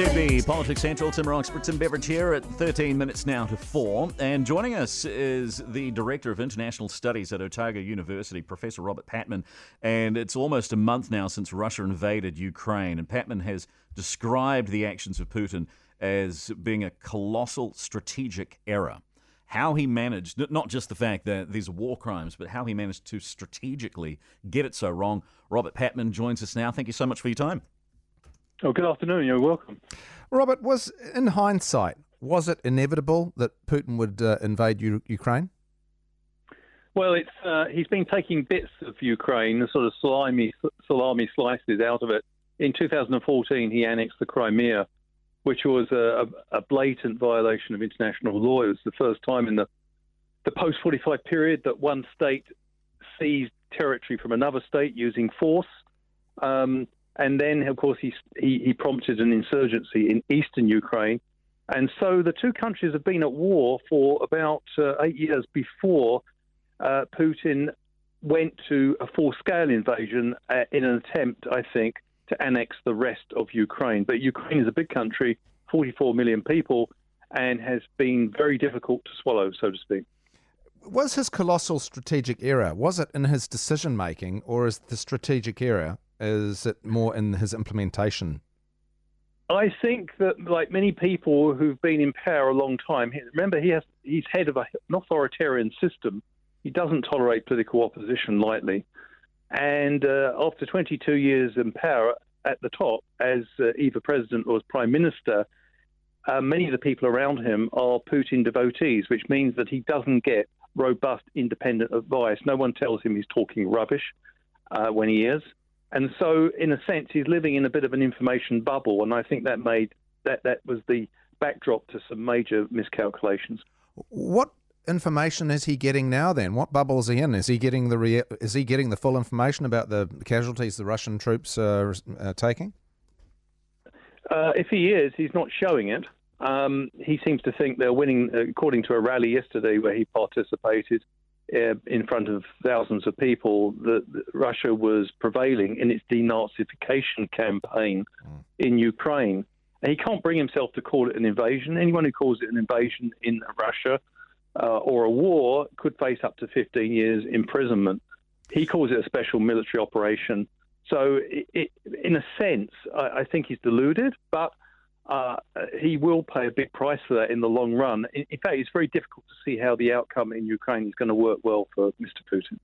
Sydney, Politics Central, Tim Roxborogh, Tim Beveridge here at 13 minutes now to 4. And joining us is the Director of International Studies at Otago University, Professor Robert Patman. And it's almost a month now since Russia invaded Ukraine. And Patman has described the actions of Putin as being a colossal strategic error. How he managed, not just the fact that these are war crimes, but how he managed to strategically get it so wrong. Robert Patman joins us now. Thank you so much for your time. Oh, good afternoon. You're welcome. Robert, was in hindsight, was it inevitable that Putin would uh, invade U- Ukraine? Well, it's uh, he's been taking bits of Ukraine, sort of salami salami slices out of it. In 2014, he annexed the Crimea, which was a, a blatant violation of international law. It was the first time in the the post 45 period that one state seized territory from another state using force. Um, and then, of course, he, he, he prompted an insurgency in eastern Ukraine. And so the two countries have been at war for about uh, eight years before uh, Putin went to a full scale invasion uh, in an attempt, I think, to annex the rest of Ukraine. But Ukraine is a big country, 44 million people, and has been very difficult to swallow, so to speak. Was his colossal strategic error, was it in his decision making, or is the strategic error, is it more in his implementation? I think that, like many people who've been in power a long time, remember he has he's head of a, an authoritarian system. He doesn't tolerate political opposition lightly, and uh, after 22 years in power at the top, as uh, either president or as prime minister, uh, many of the people around him are Putin devotees, which means that he doesn't get robust, independent advice. No one tells him he's talking rubbish uh, when he is. And so, in a sense, he's living in a bit of an information bubble. And I think that made that, that was the backdrop to some major miscalculations. What information is he getting now? Then, what bubble is he in? Is he getting the rea- is he getting the full information about the casualties the Russian troops are uh, taking? Uh, if he is, he's not showing it. Um, he seems to think they're winning, according to a rally yesterday where he participated uh, in front of thousands of people, that, Russia was prevailing in its denazification campaign mm. in Ukraine. And he can't bring himself to call it an invasion. Anyone who calls it an invasion in Russia uh, or a war could face up to 15 years imprisonment. He calls it a special military operation. So, it, it, in a sense, I, I think he's deluded, but uh, he will pay a big price for that in the long run. In, in, fact, it's very difficult to see how the outcome in Ukraine is going to work well for Mr. Putin.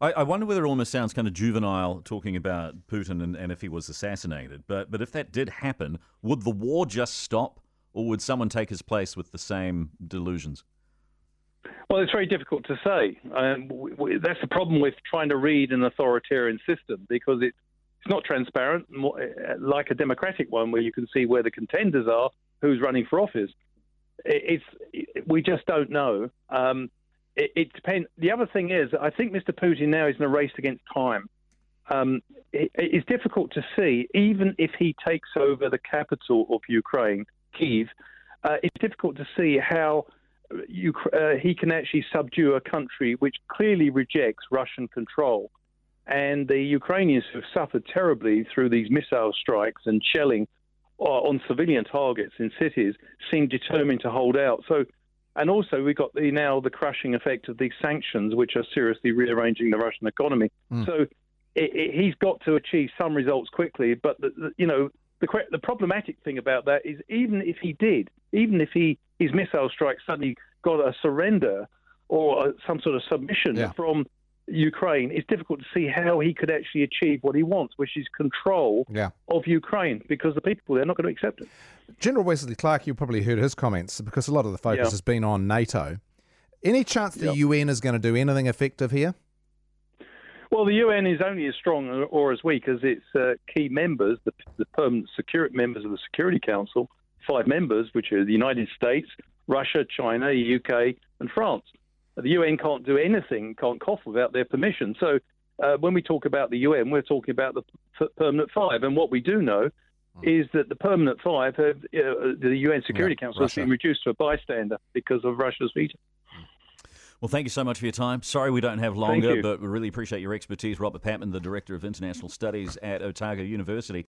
I, I wonder whether it almost sounds kind of juvenile talking about Putin and, and if he was assassinated. But but if that did happen, would the war just stop, or would someone take his place with the same delusions? Well, it's very difficult to say. Um, that's the problem with trying to read an authoritarian system because it, it's not transparent, more, uh, like a democratic one where you can see where the contenders are, who's running for office. It, it's it, we just don't know. Um, it, depends. The other thing is, I think Mr. Putin now is in a race against time. Um, it's difficult to see, even if he takes over the capital of Ukraine, Kiev. Uh, it's difficult to see how uh, he can actually subdue a country which clearly rejects Russian control. And the Ukrainians who have suffered terribly through these missile strikes and shelling uh, on civilian targets in cities, seem determined to hold out. So, and also we've got the now the crushing effect of these sanctions, which are seriously rearranging the Russian economy. Mm. So, it, it, he's got to achieve some results quickly. But the, the, you know, the the problematic thing about that is even if he did, even if he his missile strike suddenly got a surrender or a, some sort of submission yeah. from Ukraine, it's difficult to see how he could actually achieve what he wants, which is control yeah. of Ukraine, because the people there are not going to accept it. General Wesley Clark, you probably heard his comments because a lot of the focus yeah. has been on NATO. Any chance the yep. UN is going to do anything effective here? Well, the UN is only as strong or as weak as its uh, key members, the, the permanent security members of the Security Council, five members, which are the United States, Russia, China, UK, and France. The UN can't do anything, can't cough without their permission. So uh, when we talk about the UN, we're talking about the p- permanent five. And what we do know mm. is that the permanent five have uh, the UN Security yeah, Council Russia. has been reduced to a bystander because of Russia's veto. Well, thank you so much for your time. Sorry we don't have longer, but we really appreciate your expertise. Robert Patman, the Director of International Studies at Otago University.